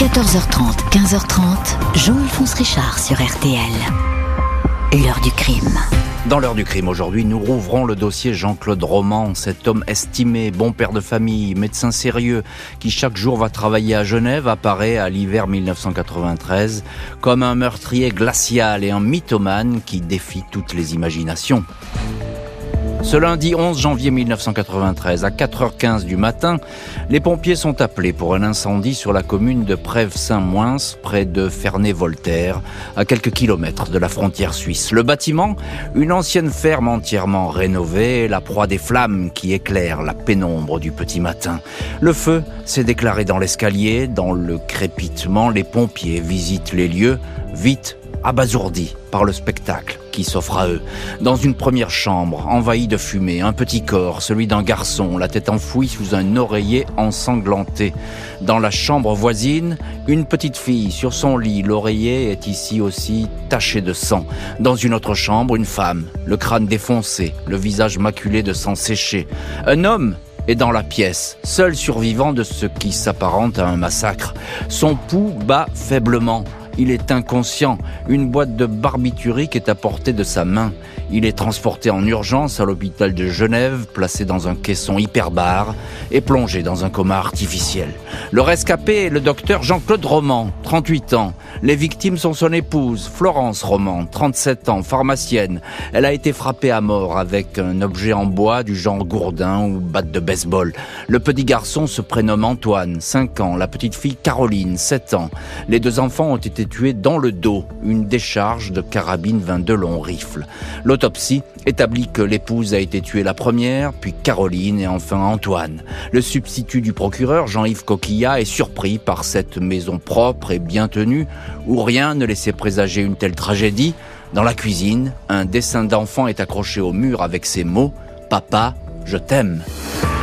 14h30, 15h30, Jean-Alphonse Richard sur RTL. L'heure du crime. Dans l'heure du crime aujourd'hui, nous rouvrons le dossier Jean-Claude Roman, cet homme estimé, bon père de famille, médecin sérieux, qui chaque jour va travailler à Genève, apparaît à l'hiver 1993 comme un meurtrier glacial et un mythomane qui défie toutes les imaginations. Ce lundi 11 janvier 1993, à 4h15 du matin, les pompiers sont appelés pour un incendie sur la commune de Prèves-Saint-Moins, près de Ferney-Voltaire, à quelques kilomètres de la frontière suisse. Le bâtiment, une ancienne ferme entièrement rénovée, la proie des flammes qui éclairent la pénombre du petit matin. Le feu s'est déclaré dans l'escalier, dans le crépitement, les pompiers visitent les lieux, vite abasourdis par le spectacle qui s'offre à eux. Dans une première chambre, envahie de fumée, un petit corps, celui d'un garçon, la tête enfouie sous un oreiller ensanglanté. Dans la chambre voisine, une petite fille sur son lit, l'oreiller est ici aussi taché de sang. Dans une autre chambre, une femme, le crâne défoncé, le visage maculé de sang séché. Un homme est dans la pièce, seul survivant de ce qui s'apparente à un massacre. Son pouls bat faiblement, il est inconscient. Une boîte de barbiturique est à portée de sa main. Il est transporté en urgence à l'hôpital de Genève, placé dans un caisson hyperbare et plongé dans un coma artificiel. Le rescapé est le docteur Jean-Claude Roman, 38 ans. Les victimes sont son épouse, Florence Roman, 37 ans, pharmacienne. Elle a été frappée à mort avec un objet en bois du genre gourdin ou batte de baseball. Le petit garçon se prénomme Antoine, 5 ans. La petite fille Caroline, 7 ans. Les deux enfants ont été tués dans le dos, une décharge de carabine 22 long rifle. L'autopsie établit que l'épouse a été tuée la première, puis Caroline et enfin Antoine. Le substitut du procureur, Jean-Yves Coquillat, est surpris par cette maison propre et bien tenue, où rien ne laissait présager une telle tragédie. Dans la cuisine, un dessin d'enfant est accroché au mur avec ces mots ⁇ Papa, je t'aime ⁇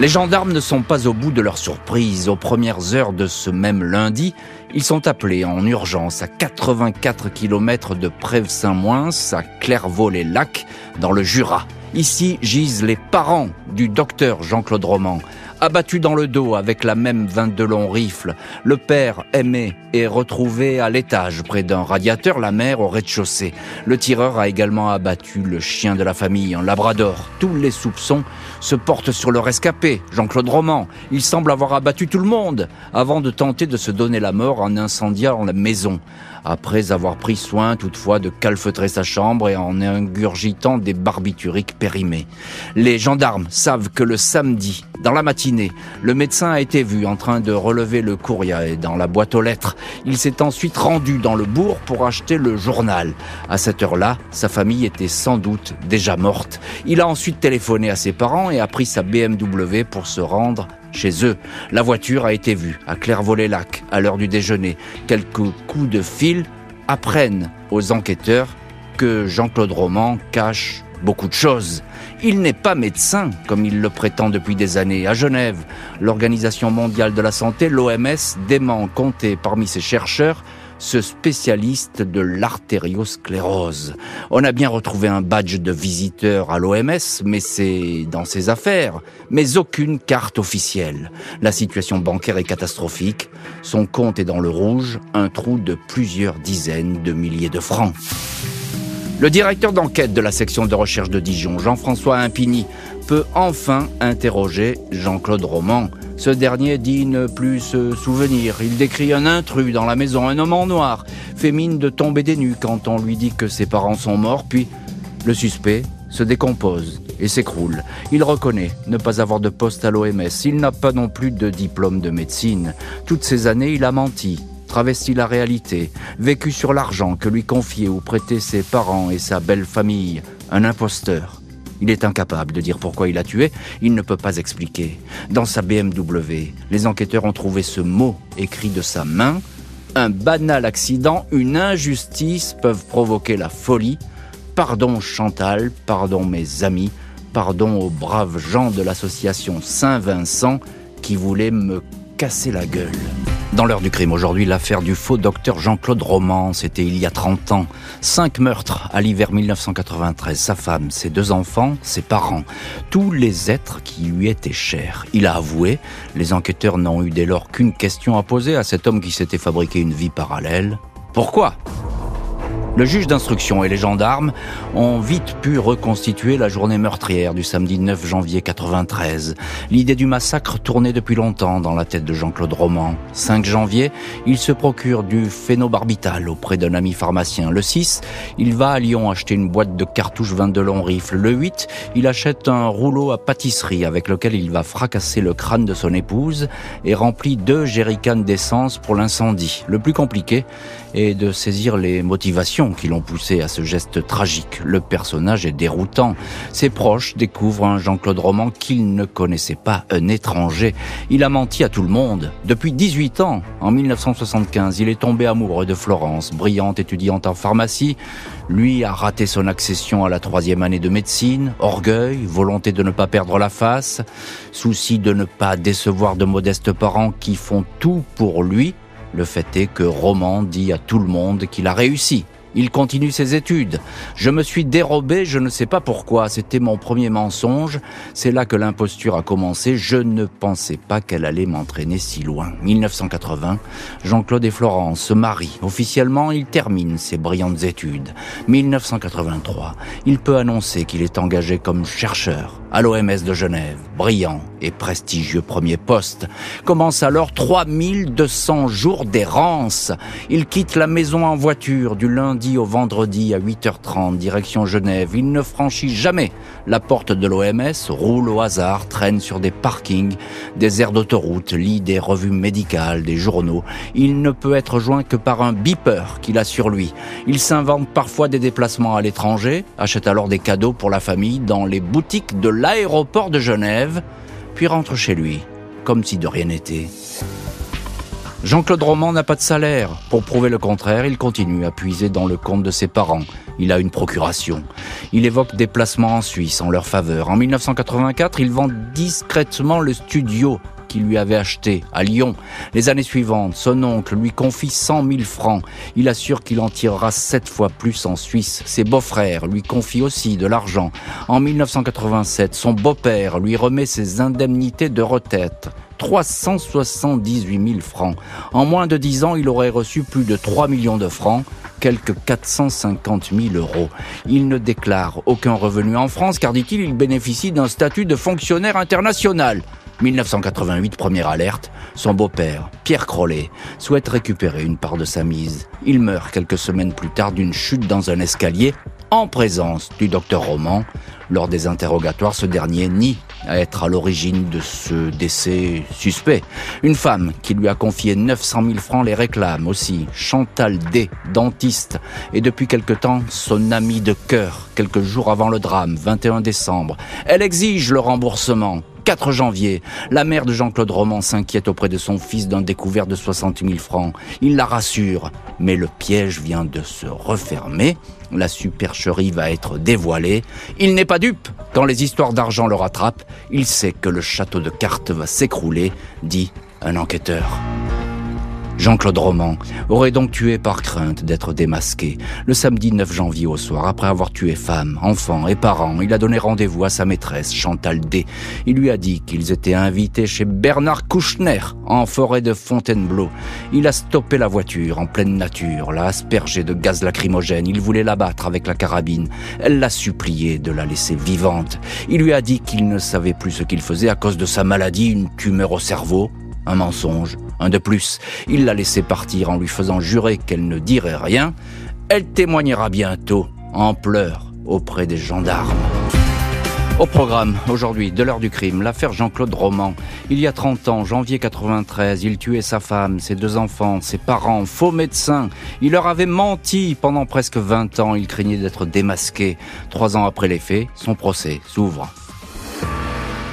les gendarmes ne sont pas au bout de leur surprise. Aux premières heures de ce même lundi, ils sont appelés en urgence à 84 km de Prèves-Saint-Moins, à Clairvaux-les-Lacs, dans le Jura. Ici gisent les parents du docteur Jean-Claude Roman, abattu dans le dos avec la même 22 long rifle. Le père, aimé, est retrouvé à l'étage près d'un radiateur, la mère au rez-de-chaussée. Le tireur a également abattu le chien de la famille, un labrador. Tous les soupçons se portent sur le rescapé, Jean-Claude Roman. Il semble avoir abattu tout le monde avant de tenter de se donner la mort en incendiant la maison après avoir pris soin toutefois de calfeutrer sa chambre et en ingurgitant des barbituriques périmés. Les gendarmes savent que le samedi, dans la matinée, le médecin a été vu en train de relever le courrier dans la boîte aux lettres. Il s'est ensuite rendu dans le bourg pour acheter le journal. À cette heure-là, sa famille était sans doute déjà morte. Il a ensuite téléphoné à ses parents et a pris sa BMW pour se rendre chez eux. La voiture a été vue à Clairvaux-les-Lacs à l'heure du déjeuner. Quelques coups de fil apprennent aux enquêteurs que Jean-Claude Roman cache beaucoup de choses. Il n'est pas médecin, comme il le prétend depuis des années. À Genève, l'Organisation mondiale de la santé, l'OMS, dément compter parmi ses chercheurs ce spécialiste de l'artériosclérose. On a bien retrouvé un badge de visiteur à l'OMS, mais c'est dans ses affaires, mais aucune carte officielle. La situation bancaire est catastrophique, son compte est dans le rouge, un trou de plusieurs dizaines de milliers de francs. Le directeur d'enquête de la section de recherche de Dijon, Jean-François Impigny, peut enfin interroger Jean-Claude Roman. Ce dernier dit ne plus se souvenir. Il décrit un intrus dans la maison, un homme en noir, fait mine de tomber des nues quand on lui dit que ses parents sont morts, puis le suspect se décompose et s'écroule. Il reconnaît ne pas avoir de poste à l'OMS. Il n'a pas non plus de diplôme de médecine. Toutes ces années, il a menti, travesti la réalité, vécu sur l'argent que lui confiaient ou prêtaient ses parents et sa belle famille, un imposteur. Il est incapable de dire pourquoi il a tué, il ne peut pas expliquer. Dans sa BMW, les enquêteurs ont trouvé ce mot écrit de sa main. Un banal accident, une injustice peuvent provoquer la folie. Pardon Chantal, pardon mes amis, pardon aux braves gens de l'association Saint-Vincent qui voulaient me casser la gueule. Dans l'heure du crime aujourd'hui, l'affaire du faux docteur Jean-Claude Roman, c'était il y a 30 ans. Cinq meurtres à l'hiver 1993. Sa femme, ses deux enfants, ses parents. Tous les êtres qui lui étaient chers. Il a avoué, les enquêteurs n'ont eu dès lors qu'une question à poser à cet homme qui s'était fabriqué une vie parallèle. Pourquoi? Le juge d'instruction et les gendarmes ont vite pu reconstituer la journée meurtrière du samedi 9 janvier 93. L'idée du massacre tournait depuis longtemps dans la tête de Jean-Claude Roman. 5 janvier, il se procure du phénobarbital auprès d'un ami pharmacien. Le 6, il va à Lyon acheter une boîte de cartouches 22 long rifle. Le 8, il achète un rouleau à pâtisserie avec lequel il va fracasser le crâne de son épouse et remplit deux jerrycans d'essence pour l'incendie. Le plus compliqué est de saisir les motivations qui l'ont poussé à ce geste tragique. Le personnage est déroutant. Ses proches découvrent un Jean-Claude Roman qu'ils ne connaissaient pas, un étranger. Il a menti à tout le monde. Depuis 18 ans, en 1975, il est tombé amoureux de Florence, brillante étudiante en pharmacie. Lui a raté son accession à la troisième année de médecine, orgueil, volonté de ne pas perdre la face, souci de ne pas décevoir de modestes parents qui font tout pour lui. Le fait est que Roman dit à tout le monde qu'il a réussi. Il continue ses études. Je me suis dérobé, je ne sais pas pourquoi. C'était mon premier mensonge. C'est là que l'imposture a commencé. Je ne pensais pas qu'elle allait m'entraîner si loin. 1980, Jean-Claude et Florence se marient. Officiellement, il termine ses brillantes études. 1983, il peut annoncer qu'il est engagé comme chercheur à l'OMS de Genève. Brillant et prestigieux premier poste. Commence alors 3200 jours d'errance. Il quitte la maison en voiture du lundi au vendredi à 8h30 direction Genève. Il ne franchit jamais la porte de l'OMS, roule au hasard, traîne sur des parkings, des aires d'autoroute, lit des revues médicales, des journaux. Il ne peut être joint que par un beeper qu'il a sur lui. Il s'invente parfois des déplacements à l'étranger, achète alors des cadeaux pour la famille dans les boutiques de l'aéroport de Genève, puis rentre chez lui, comme si de rien n'était. Jean-Claude Roman n'a pas de salaire. Pour prouver le contraire, il continue à puiser dans le compte de ses parents. Il a une procuration. Il évoque des placements en Suisse en leur faveur. En 1984, il vend discrètement le studio qu'il lui avait acheté à Lyon. Les années suivantes, son oncle lui confie 100 000 francs. Il assure qu'il en tirera sept fois plus en Suisse. Ses beaux-frères lui confient aussi de l'argent. En 1987, son beau-père lui remet ses indemnités de retraite. 378 000 francs. En moins de 10 ans, il aurait reçu plus de 3 millions de francs, quelques 450 000 euros. Il ne déclare aucun revenu en France car, dit-il, il bénéficie d'un statut de fonctionnaire international. 1988, première alerte, son beau-père, Pierre Crollet, souhaite récupérer une part de sa mise. Il meurt quelques semaines plus tard d'une chute dans un escalier en présence du docteur Roman. Lors des interrogatoires, ce dernier nie à être à l'origine de ce décès suspect. Une femme qui lui a confié 900 000 francs les réclame aussi. Chantal D, dentiste, et depuis quelque temps son amie de cœur, quelques jours avant le drame, 21 décembre. Elle exige le remboursement. 4 janvier, la mère de Jean-Claude Roman s'inquiète auprès de son fils d'un découvert de 60 000 francs. Il la rassure, mais le piège vient de se refermer. La supercherie va être dévoilée. Il n'est pas dupe. Quand les histoires d'argent le rattrapent, il sait que le château de cartes va s'écrouler, dit un enquêteur. Jean-Claude Roman aurait donc tué par crainte d'être démasqué. Le samedi 9 janvier au soir, après avoir tué femme, enfants et parents, il a donné rendez-vous à sa maîtresse, Chantal D. Il lui a dit qu'ils étaient invités chez Bernard Kouchner, en forêt de Fontainebleau. Il a stoppé la voiture en pleine nature, l'a aspergée de gaz lacrymogène. Il voulait l'abattre avec la carabine. Elle l'a supplié de la laisser vivante. Il lui a dit qu'il ne savait plus ce qu'il faisait à cause de sa maladie, une tumeur au cerveau. Un mensonge, un de plus. Il l'a laissé partir en lui faisant jurer qu'elle ne dirait rien. Elle témoignera bientôt, en pleurs, auprès des gendarmes. Au programme, aujourd'hui, de l'heure du crime, l'affaire Jean-Claude Roman. Il y a 30 ans, janvier 93, il tuait sa femme, ses deux enfants, ses parents, faux médecins. Il leur avait menti pendant presque 20 ans, il craignait d'être démasqué. Trois ans après les faits, son procès s'ouvre.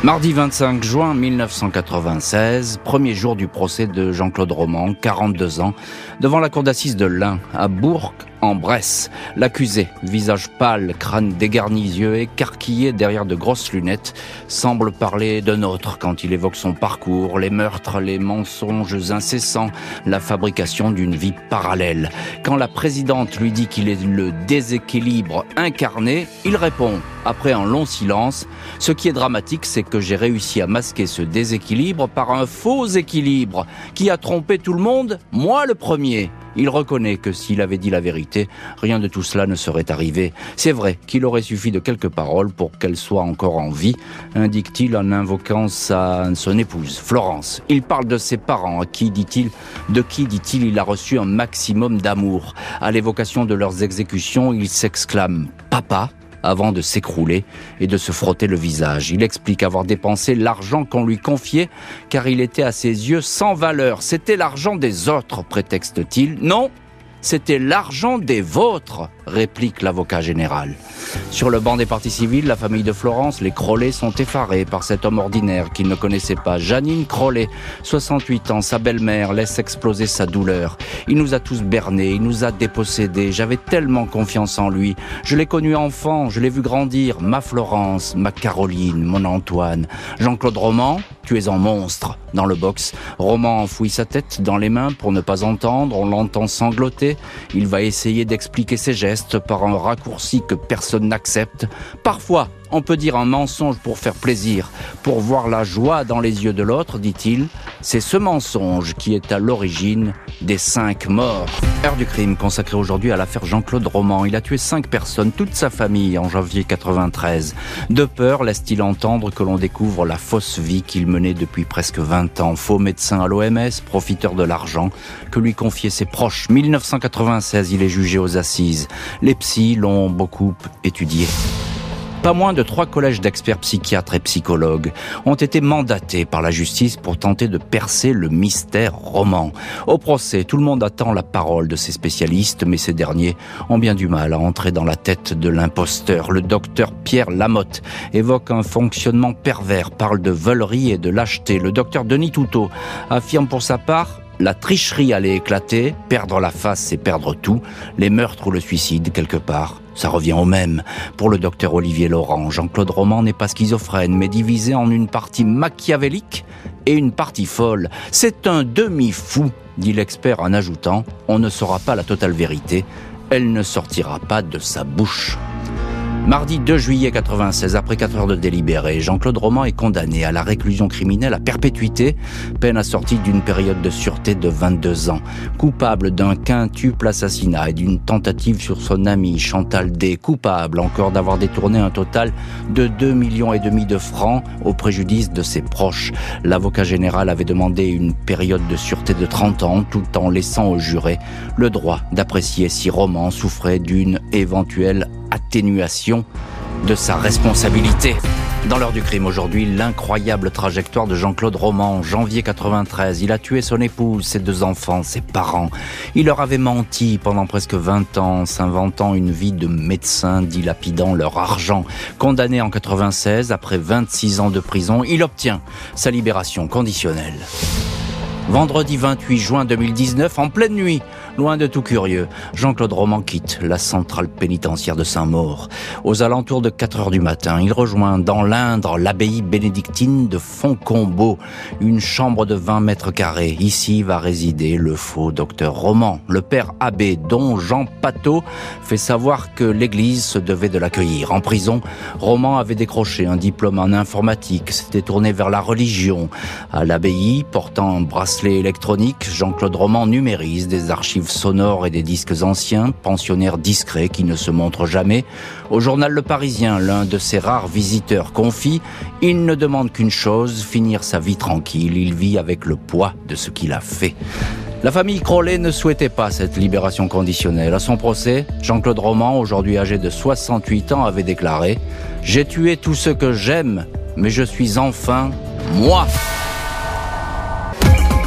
Mardi 25 juin 1996, premier jour du procès de Jean-Claude Roman, 42 ans, devant la cour d'assises de l'Ain, à Bourg, en Bresse. L'accusé, visage pâle, crâne dégarni, yeux écarquillés derrière de grosses lunettes, semble parler d'un autre quand il évoque son parcours, les meurtres, les mensonges incessants, la fabrication d'une vie parallèle. Quand la présidente lui dit qu'il est le déséquilibre incarné, il répond, après un long silence, ce qui est dramatique, c'est que j'ai réussi à masquer ce déséquilibre par un faux équilibre qui a trompé tout le monde, moi le premier. Il reconnaît que s'il avait dit la vérité, rien de tout cela ne serait arrivé. C'est vrai qu'il aurait suffi de quelques paroles pour qu'elle soit encore en vie, indique-t-il en invoquant sa, son épouse, Florence. Il parle de ses parents, à qui dit-il, de qui dit-il, il a reçu un maximum d'amour? À l'évocation de leurs exécutions, il s'exclame Papa, avant de s'écrouler et de se frotter le visage. Il explique avoir dépensé l'argent qu'on lui confiait car il était à ses yeux sans valeur. C'était l'argent des autres, prétexte-t-il. Non, c'était l'argent des vôtres, réplique l'avocat général. Sur le banc des partis civils, la famille de Florence, les Crollet sont effarés par cet homme ordinaire qu'ils ne connaissaient pas. Janine Crollet, 68 ans, sa belle-mère, laisse exploser sa douleur. Il nous a tous bernés, il nous a dépossédés. J'avais tellement confiance en lui. Je l'ai connu enfant, je l'ai vu grandir. Ma Florence, ma Caroline, mon Antoine. Jean-Claude Roman, tu es en monstre. Dans le box, Roman enfouit sa tête dans les mains pour ne pas entendre, on l'entend sangloter. Il va essayer d'expliquer ses gestes par un raccourci que personne n'accepte. Parfois, on peut dire un mensonge pour faire plaisir, pour voir la joie dans les yeux de l'autre, dit-il. C'est ce mensonge qui est à l'origine des cinq morts. Heure du crime consacré aujourd'hui à l'affaire Jean-Claude Roman. Il a tué cinq personnes, toute sa famille, en janvier 93. De peur, laisse-t-il entendre que l'on découvre la fausse vie qu'il menait depuis presque 20 ans. Faux médecin à l'OMS, profiteur de l'argent que lui confiaient ses proches. 1996, il est jugé aux assises. Les psys l'ont beaucoup étudié. Pas moins de trois collèges d'experts psychiatres et psychologues ont été mandatés par la justice pour tenter de percer le mystère roman. Au procès, tout le monde attend la parole de ces spécialistes, mais ces derniers ont bien du mal à entrer dans la tête de l'imposteur. Le docteur Pierre Lamotte évoque un fonctionnement pervers, parle de volerie et de lâcheté. Le docteur Denis Toutot affirme pour sa part la tricherie allait éclater, perdre la face c'est perdre tout, les meurtres ou le suicide quelque part. Ça revient au même. Pour le docteur Olivier Laurent, Jean-Claude Roman n'est pas schizophrène, mais divisé en une partie machiavélique et une partie folle. C'est un demi-fou, dit l'expert en ajoutant, on ne saura pas la totale vérité, elle ne sortira pas de sa bouche. Mardi 2 juillet 96, après 4 heures de délibéré, Jean-Claude Roman est condamné à la réclusion criminelle à perpétuité, peine assortie d'une période de sûreté de 22 ans. Coupable d'un quintuple assassinat et d'une tentative sur son ami Chantal D. Coupable encore d'avoir détourné un total de 2 millions et demi de francs au préjudice de ses proches. L'avocat général avait demandé une période de sûreté de 30 ans tout en laissant au juré le droit d'apprécier si Roman souffrait d'une éventuelle atténuation de sa responsabilité. Dans l'heure du crime aujourd'hui, l'incroyable trajectoire de Jean-Claude Roman, janvier 93. Il a tué son épouse, ses deux enfants, ses parents. Il leur avait menti pendant presque 20 ans, s'inventant une vie de médecin, dilapidant leur argent. Condamné en 96, après 26 ans de prison, il obtient sa libération conditionnelle. Vendredi 28 juin 2019, en pleine nuit, loin de tout curieux, Jean-Claude Roman quitte la centrale pénitentiaire de Saint-Maur. Aux alentours de 4 heures du matin, il rejoint dans l'Indre l'abbaye bénédictine de Foncombeau, une chambre de 20 mètres carrés. Ici va résider le faux docteur Roman, le père abbé dont Jean Pateau fait savoir que l'église se devait de l'accueillir. En prison, Roman avait décroché un diplôme en informatique, s'était tourné vers la religion. À l'abbaye, portant un bracelet électronique, Jean-Claude Roman numérise des archives sonores et des disques anciens, pensionnaire discret qui ne se montre jamais. Au journal Le Parisien, l'un de ses rares visiteurs confie, il ne demande qu'une chose, finir sa vie tranquille. Il vit avec le poids de ce qu'il a fait. La famille Crollet ne souhaitait pas cette libération conditionnelle. À son procès, Jean-Claude Roman, aujourd'hui âgé de 68 ans, avait déclaré ⁇ J'ai tué tout ce que j'aime, mais je suis enfin moi !⁇